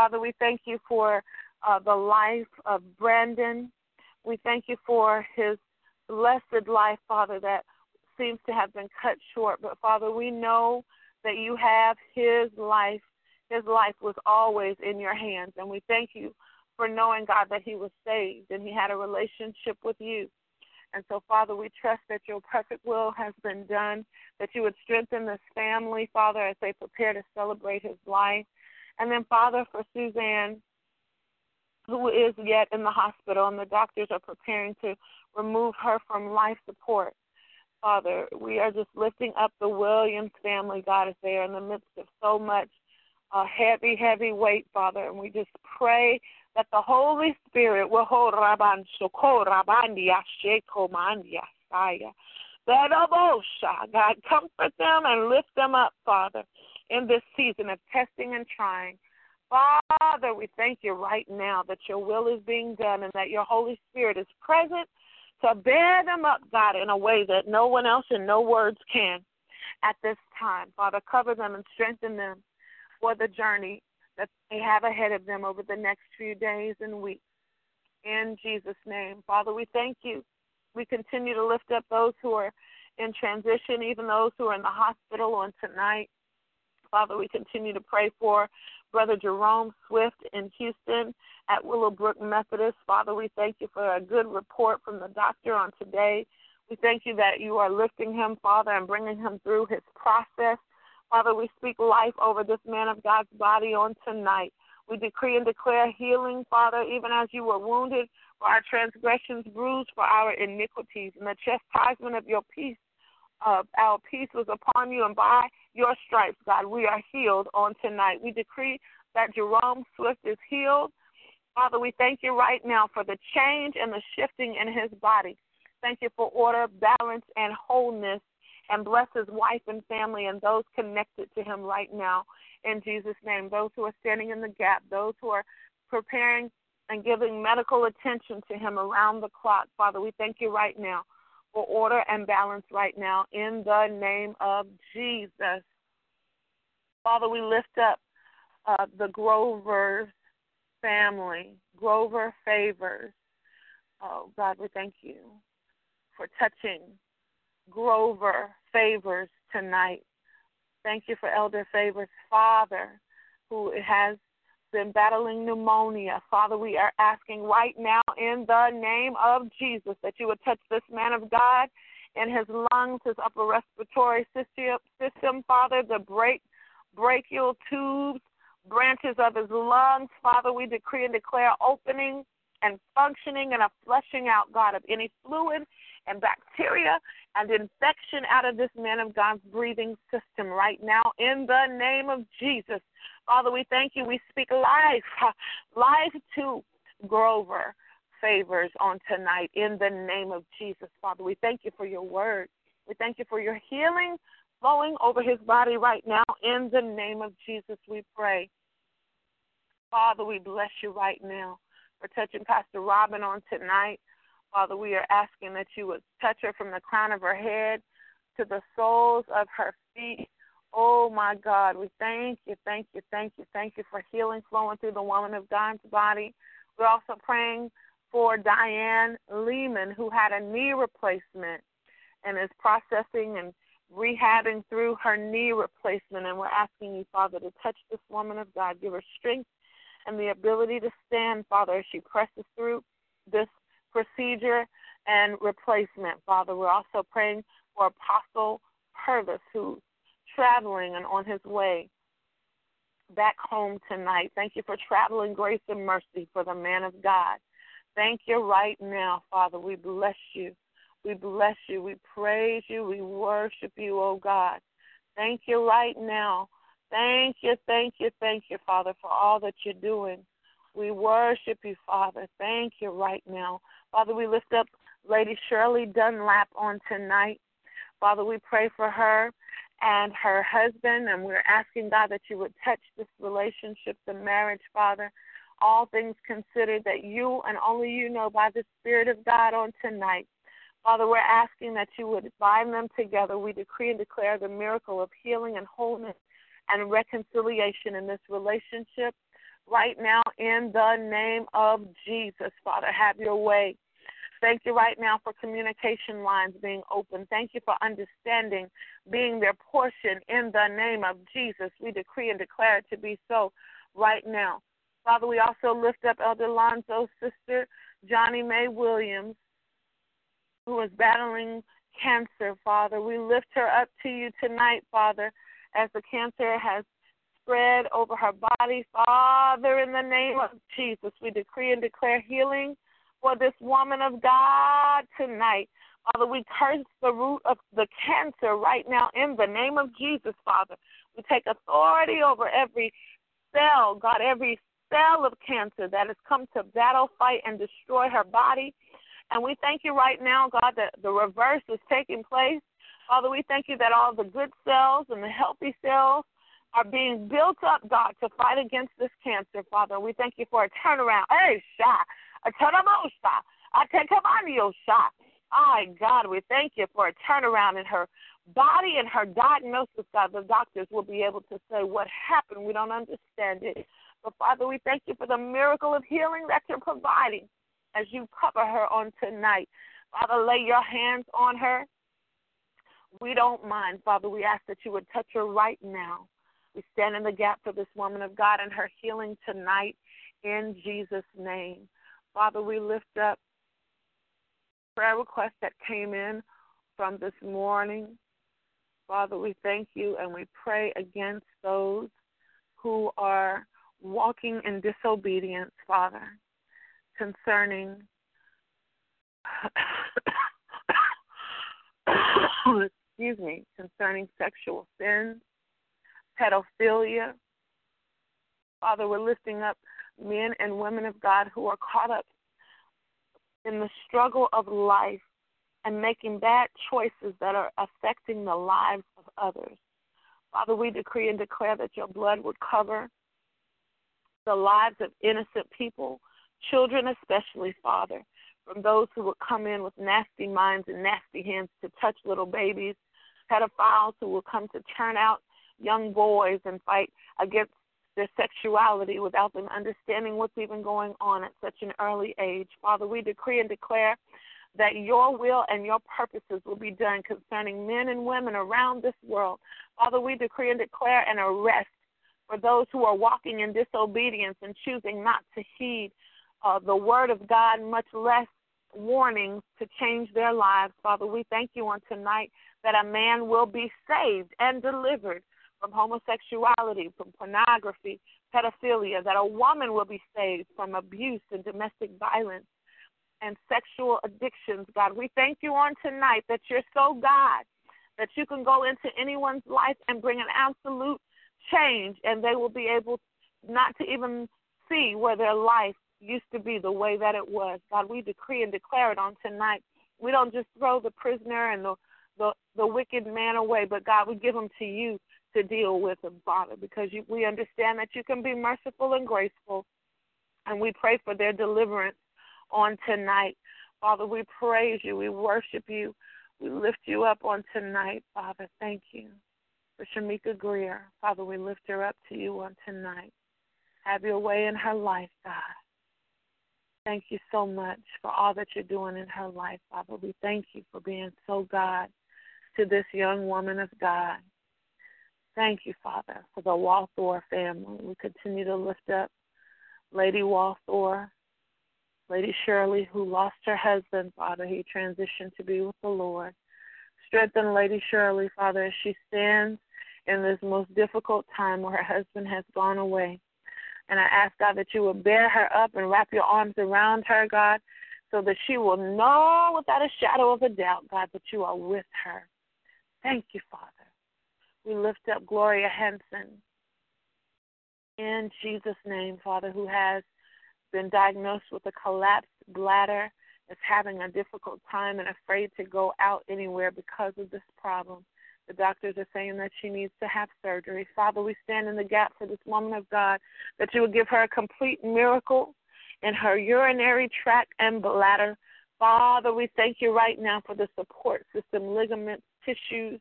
Father, we thank you for uh, the life of Brandon. We thank you for his blessed life, Father, that seems to have been cut short. But Father, we know that you have his life. His life was always in your hands. And we thank you for knowing, God, that he was saved and he had a relationship with you. And so, Father, we trust that your perfect will has been done, that you would strengthen this family, Father, as they prepare to celebrate his life. And then, Father, for Suzanne, who is yet in the hospital, and the doctors are preparing to remove her from life support. Father, we are just lifting up the Williams family, God, as they are in the midst of so much uh, heavy, heavy weight, Father. And we just pray that the Holy Spirit will hold Rabban Shoko Rabbandia Sheko Mandia Saya. God, comfort them and lift them up, Father, in this season of testing and trying. Father, we thank you right now that your will is being done and that your Holy Spirit is present to bear them up, God, in a way that no one else and no words can at this time. Father, cover them and strengthen them for the journey that they have ahead of them over the next few days and weeks. In Jesus' name. Father, we thank you. We continue to lift up those who are in transition, even those who are in the hospital on tonight. Father, we continue to pray for Brother Jerome Swift in Houston at Willowbrook Methodist. Father, we thank you for a good report from the doctor on today. We thank you that you are lifting him, Father, and bringing him through his process. Father, we speak life over this man of God's body on tonight. We decree and declare healing, Father, even as you were wounded for our transgressions, bruised for our iniquities, and the chastisement of your peace, uh, our peace was upon you, and by your stripes, God, we are healed on tonight. We decree that Jerome Swift is healed. Father, we thank you right now for the change and the shifting in his body. Thank you for order, balance, and wholeness. And bless his wife and family and those connected to him right now in Jesus' name. Those who are standing in the gap, those who are preparing and giving medical attention to him around the clock. Father, we thank you right now for order and balance right now in the name of Jesus. Father, we lift up uh, the Grover family, Grover Favors. Oh, God, we thank you for touching Grover Favors tonight. Thank you for Elder Favors' father, who has been battling pneumonia. Father, we are asking right now in the name of Jesus that you would touch this man of God in his lungs, his upper respiratory system, Father, the break, bronchial tubes, branches of his lungs. Father, we decree and declare opening and functioning and a flushing out, God, of any fluid and bacteria and infection out of this man of God's breathing system right now in the name of Jesus. Father, we thank you. We speak life, life to Grover favors on tonight in the name of Jesus. Father, we thank you for your word. We thank you for your healing flowing over his body right now in the name of Jesus. We pray. Father, we bless you right now for touching Pastor Robin on tonight. Father, we are asking that you would touch her from the crown of her head to the soles of her feet. Oh my God, we thank you, thank you, thank you, thank you for healing flowing through the woman of God's body. We're also praying for Diane Lehman, who had a knee replacement and is processing and rehabbing through her knee replacement. And we're asking you, Father, to touch this woman of God, give her strength and the ability to stand, Father, as she presses through this procedure and replacement, Father. We're also praying for Apostle Purvis, who's traveling and on his way back home tonight. Thank you for traveling grace and mercy for the man of God. Thank you right now, Father. We bless you. We bless you. We praise you. We worship you, oh God. Thank you right now. Thank you, thank you, thank you, Father, for all that you're doing. We worship you, Father. Thank you right now. Father, we lift up Lady Shirley Dunlap on tonight. Father, we pray for her and her husband, and we're asking God that you would touch this relationship, the marriage, Father. All things considered, that you and only you know by the Spirit of God on tonight. Father, we're asking that you would bind them together. We decree and declare the miracle of healing and wholeness and reconciliation in this relationship right now in the name of Jesus. Father, have your way. Thank you right now for communication lines being open. Thank you for understanding being their portion in the name of Jesus. We decree and declare it to be so right now. Father, we also lift up Elder Lonzo's sister, Johnny Mae Williams, who is battling cancer, Father. We lift her up to you tonight, Father, as the cancer has spread over her body. Father, in the name of Jesus, we decree and declare healing for this woman of God tonight. Father, we curse the root of the cancer right now in the name of Jesus, Father. We take authority over every cell, God, every cell of cancer that has come to battle, fight, and destroy her body. And we thank you right now, God, that the reverse is taking place. Father, we thank you that all the good cells and the healthy cells are being built up, God, to fight against this cancer, Father. We thank you for a turnaround. Hey, shot a Atekamaniosha. My God, we thank you for a turnaround in her body and her diagnosis, God. The doctors will be able to say what happened. We don't understand it. But Father, we thank you for the miracle of healing that you're providing as you cover her on tonight. Father, lay your hands on her. We don't mind, Father. We ask that you would touch her right now. We stand in the gap for this woman of God and her healing tonight in Jesus' name. Father, we lift up prayer requests that came in from this morning. Father, we thank you and we pray against those who are walking in disobedience, Father, concerning excuse me, concerning sexual sins, pedophilia. Father, we're lifting up men and women of God who are caught up in the struggle of life and making bad choices that are affecting the lives of others. Father, we decree and declare that your blood would cover the lives of innocent people, children especially, Father, from those who would come in with nasty minds and nasty hands to touch little babies, pedophiles who will come to turn out young boys and fight against their sexuality without them understanding what's even going on at such an early age. Father, we decree and declare that your will and your purposes will be done concerning men and women around this world. Father, we decree and declare an arrest for those who are walking in disobedience and choosing not to heed uh, the word of God, much less warnings to change their lives. Father, we thank you on tonight that a man will be saved and delivered from homosexuality, from pornography, pedophilia, that a woman will be saved from abuse and domestic violence and sexual addictions, God. We thank you on tonight that you're so God that you can go into anyone's life and bring an absolute change, and they will be able not to even see where their life used to be the way that it was. God, we decree and declare it on tonight. We don't just throw the prisoner and the the, the wicked man away, but God, we give them to you to deal with them, Father, because you, we understand that you can be merciful and graceful. And we pray for their deliverance on tonight. Father, we praise you. We worship you. We lift you up on tonight, Father. Thank you. For Shamika Greer, Father, we lift her up to you on tonight. Have your way in her life, God. Thank you so much for all that you're doing in her life, Father. We thank you for being so God to this young woman of God. Thank you, Father, for the Walthor family. We continue to lift up Lady Walthor, Lady Shirley, who lost her husband, Father. He transitioned to be with the Lord. Strengthen Lady Shirley, Father, as she stands in this most difficult time where her husband has gone away. And I ask, God, that you will bear her up and wrap your arms around her, God, so that she will know without a shadow of a doubt, God, that you are with her. Thank you, Father. We lift up Gloria Henson in Jesus' name, Father, who has been diagnosed with a collapsed bladder, is having a difficult time and afraid to go out anywhere because of this problem. The doctors are saying that she needs to have surgery. Father, we stand in the gap for this woman of God that you would give her a complete miracle in her urinary tract and bladder. Father, we thank you right now for the support system, ligaments, tissues,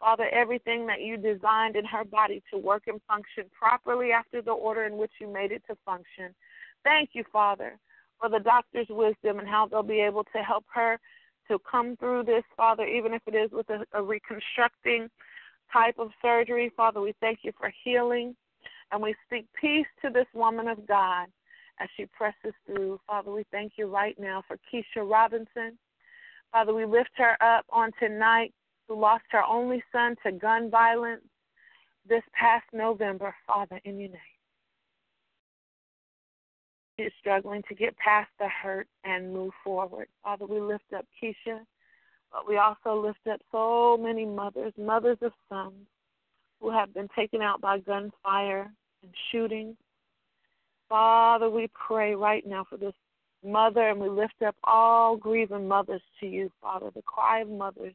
Father, everything that you designed in her body to work and function properly after the order in which you made it to function. Thank you, Father, for the doctor's wisdom and how they'll be able to help her to come through this, Father, even if it is with a, a reconstructing type of surgery. Father, we thank you for healing and we speak peace to this woman of God as she presses through. Father, we thank you right now for Keisha Robinson. Father, we lift her up on tonight, who lost her only son to gun violence this past November. Father, in your name. She is struggling to get past the hurt and move forward. Father, we lift up Keisha, but we also lift up so many mothers, mothers of sons who have been taken out by gunfire and shootings. Father, we pray right now for this mother, and we lift up all grieving mothers to you, Father, the cry of mothers.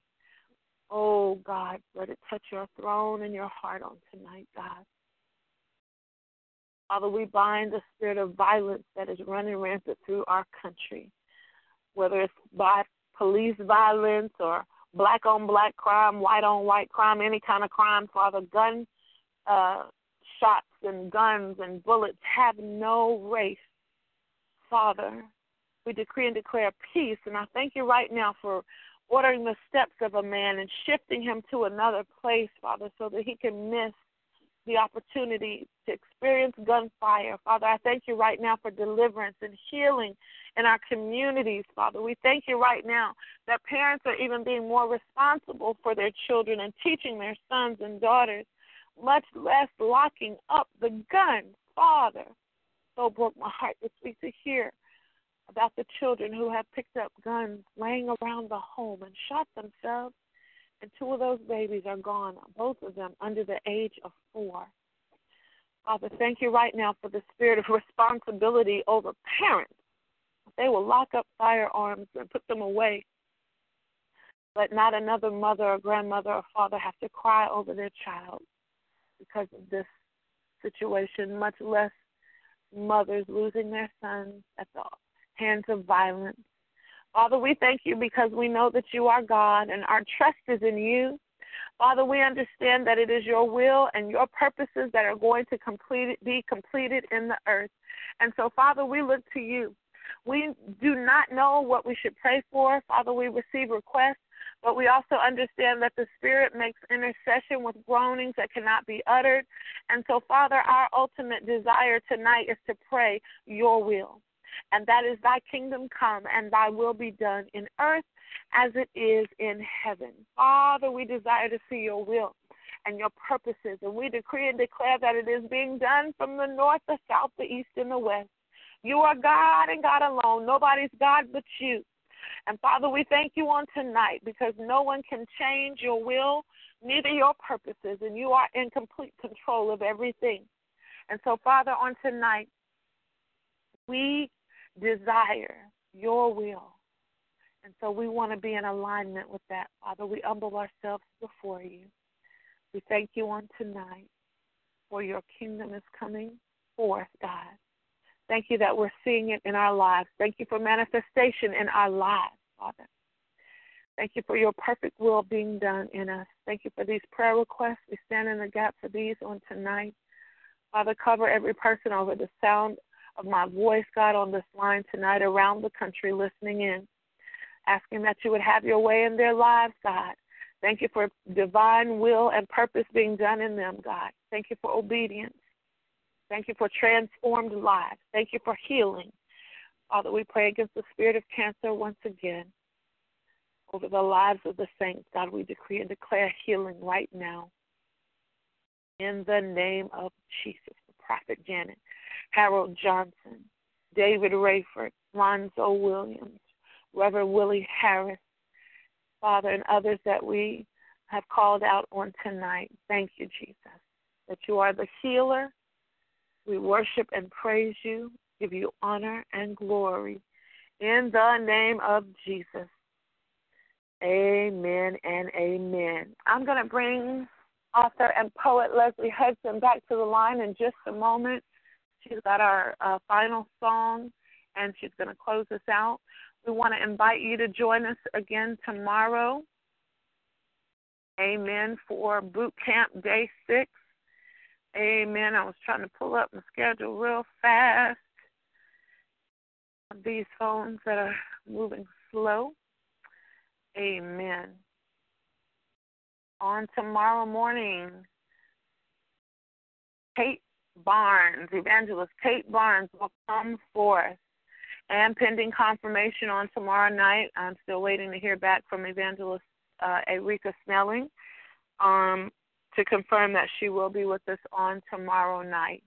Oh, God, let it touch your throne and your heart on tonight, God. Father, we bind the spirit of violence that is running rampant through our country, whether it's by police violence or black on black crime, white on white crime, any kind of crime, Father. Gun uh, shots and guns and bullets have no race, Father. We decree and declare peace, and I thank you right now for ordering the steps of a man and shifting him to another place, Father, so that he can miss the opportunity to experience gunfire. Father, I thank you right now for deliverance and healing in our communities, Father. We thank you right now that parents are even being more responsible for their children and teaching their sons and daughters, much less locking up the guns, Father. So broke my heart this week to hear about the children who have picked up guns laying around the home and shot themselves and two of those babies are gone, both of them under the age of four. Father, thank you right now for the spirit of responsibility over parents. They will lock up firearms and put them away. Let not another mother or grandmother or father have to cry over their child because of this situation, much less mothers losing their sons at the hands of violence. Father, we thank you because we know that you are God and our trust is in you. Father, we understand that it is your will and your purposes that are going to complete, be completed in the earth. And so, Father, we look to you. We do not know what we should pray for. Father, we receive requests, but we also understand that the Spirit makes intercession with groanings that cannot be uttered. And so, Father, our ultimate desire tonight is to pray your will and that is thy kingdom come and thy will be done in earth as it is in heaven. Father, we desire to see your will and your purposes, and we decree and declare that it is being done from the north, the south, the east, and the west. You are God and God alone. Nobody's God but you. And Father, we thank you on tonight because no one can change your will, neither your purposes, and you are in complete control of everything. And so, Father, on tonight, we desire your will. And so we want to be in alignment with that. Father, we humble ourselves before you. We thank you on tonight for your kingdom is coming forth, God. Thank you that we're seeing it in our lives. Thank you for manifestation in our lives, Father. Thank you for your perfect will being done in us. Thank you for these prayer requests. We stand in the gap for these on tonight. Father, cover every person over the sound of my voice, God, on this line tonight around the country listening in, asking that you would have your way in their lives, God. Thank you for divine will and purpose being done in them, God. Thank you for obedience. Thank you for transformed lives. Thank you for healing. Father, we pray against the spirit of cancer once again over the lives of the saints. God, we decree and declare healing right now. In the name of Jesus, the prophet Janet, Harold Johnson, David Rayford, Lonzo Williams, Reverend Willie Harris, Father, and others that we have called out on tonight. Thank you, Jesus, that you are the healer. We worship and praise you, give you honor and glory. In the name of Jesus. Amen and amen. I'm going to bring author and poet Leslie Hudson back to the line in just a moment. She's got our uh, final song and she's going to close us out. We want to invite you to join us again tomorrow. Amen. For boot camp day six. Amen. I was trying to pull up my schedule real fast. These phones that are moving slow. Amen. On tomorrow morning, Kate Barnes, evangelist Kate Barnes, will come forth. And pending confirmation on tomorrow night, I'm still waiting to hear back from evangelist uh, Erika Snelling um, to confirm that she will be with us on tomorrow night.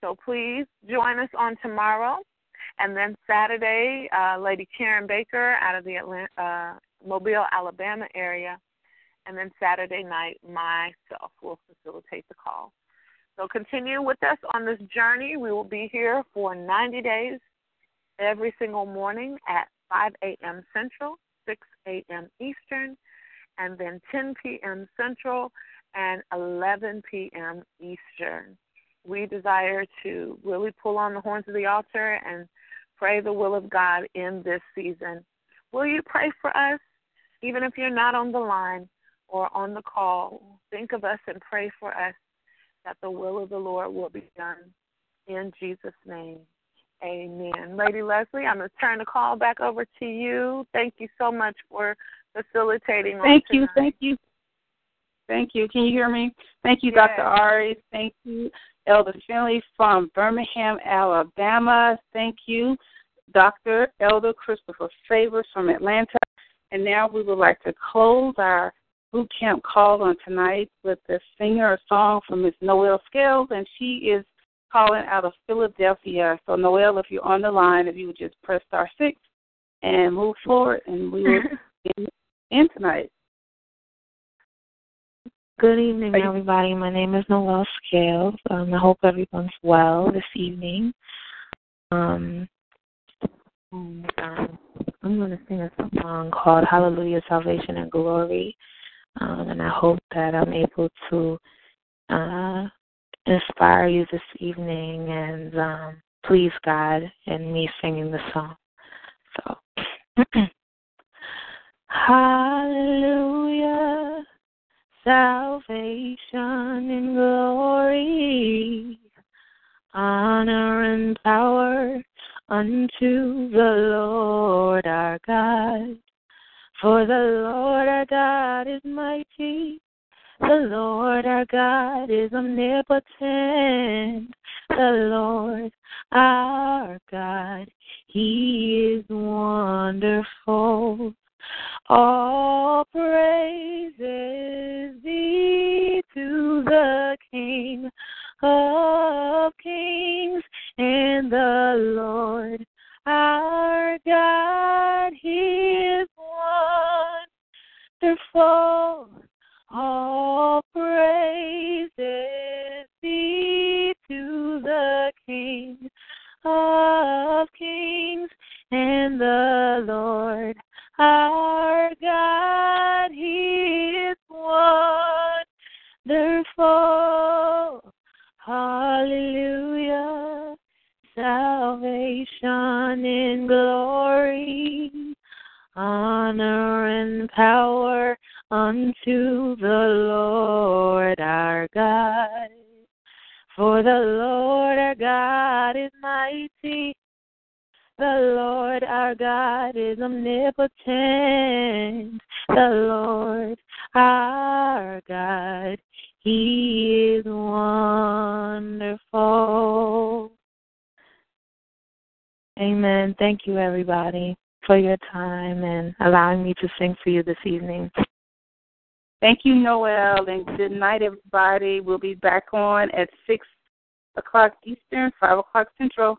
So please join us on tomorrow. And then Saturday, uh, Lady Karen Baker out of the Atlanta, uh, Mobile, Alabama area. And then Saturday night, myself will facilitate the call. So continue with us on this journey. We will be here for 90 days every single morning at 5 a.m. Central, 6 a.m. Eastern, and then 10 p.m. Central and 11 p.m. Eastern. We desire to really pull on the horns of the altar and pray the will of God in this season. Will you pray for us? Even if you're not on the line or on the call, think of us and pray for us that the will of the Lord will be done. In Jesus' name, amen. Lady Leslie, I'm going to turn the call back over to you. Thank you so much for facilitating. Thank you. Thank you. Thank you. Can you hear me? Thank you, yes. Dr. Ari. Thank you, Elder Finley from Birmingham, Alabama. Thank you, Dr. Elder Christopher Favors from Atlanta. And now we would like to close our boot camp call on tonight with the singer a song from Miss Noelle Scales, and she is calling out of Philadelphia. So, Noelle, if you're on the line, if you would just press star six and move forward, and we will in, in tonight. Good evening, everybody. My name is Noelle Scales. Um, I hope everyone's well this evening. Um, um, I'm going to sing a song called Hallelujah, Salvation, and Glory. Um, and I hope that I'm able to uh, inspire you this evening and um, please God in me singing the song. So, Hallelujah, salvation and glory, honor and power unto the Lord our God. For the Lord our God is mighty, the Lord our God is omnipotent, the Lord our God, He is wonderful. All praises be to the King of kings and the Lord our God. He is wonderful. All praises be to the King of kings and the Lord our God. He is wonderful. Hallelujah. Salvation in glory. Honor and power unto the Lord our God. For the Lord our God is mighty. The Lord our God is omnipotent. The Lord our God, He is wonderful. Amen. Thank you, everybody, for your time and allowing me to sing for you this evening. Thank you, Noelle, and good night, everybody. We'll be back on at 6 o'clock Eastern, 5 o'clock Central.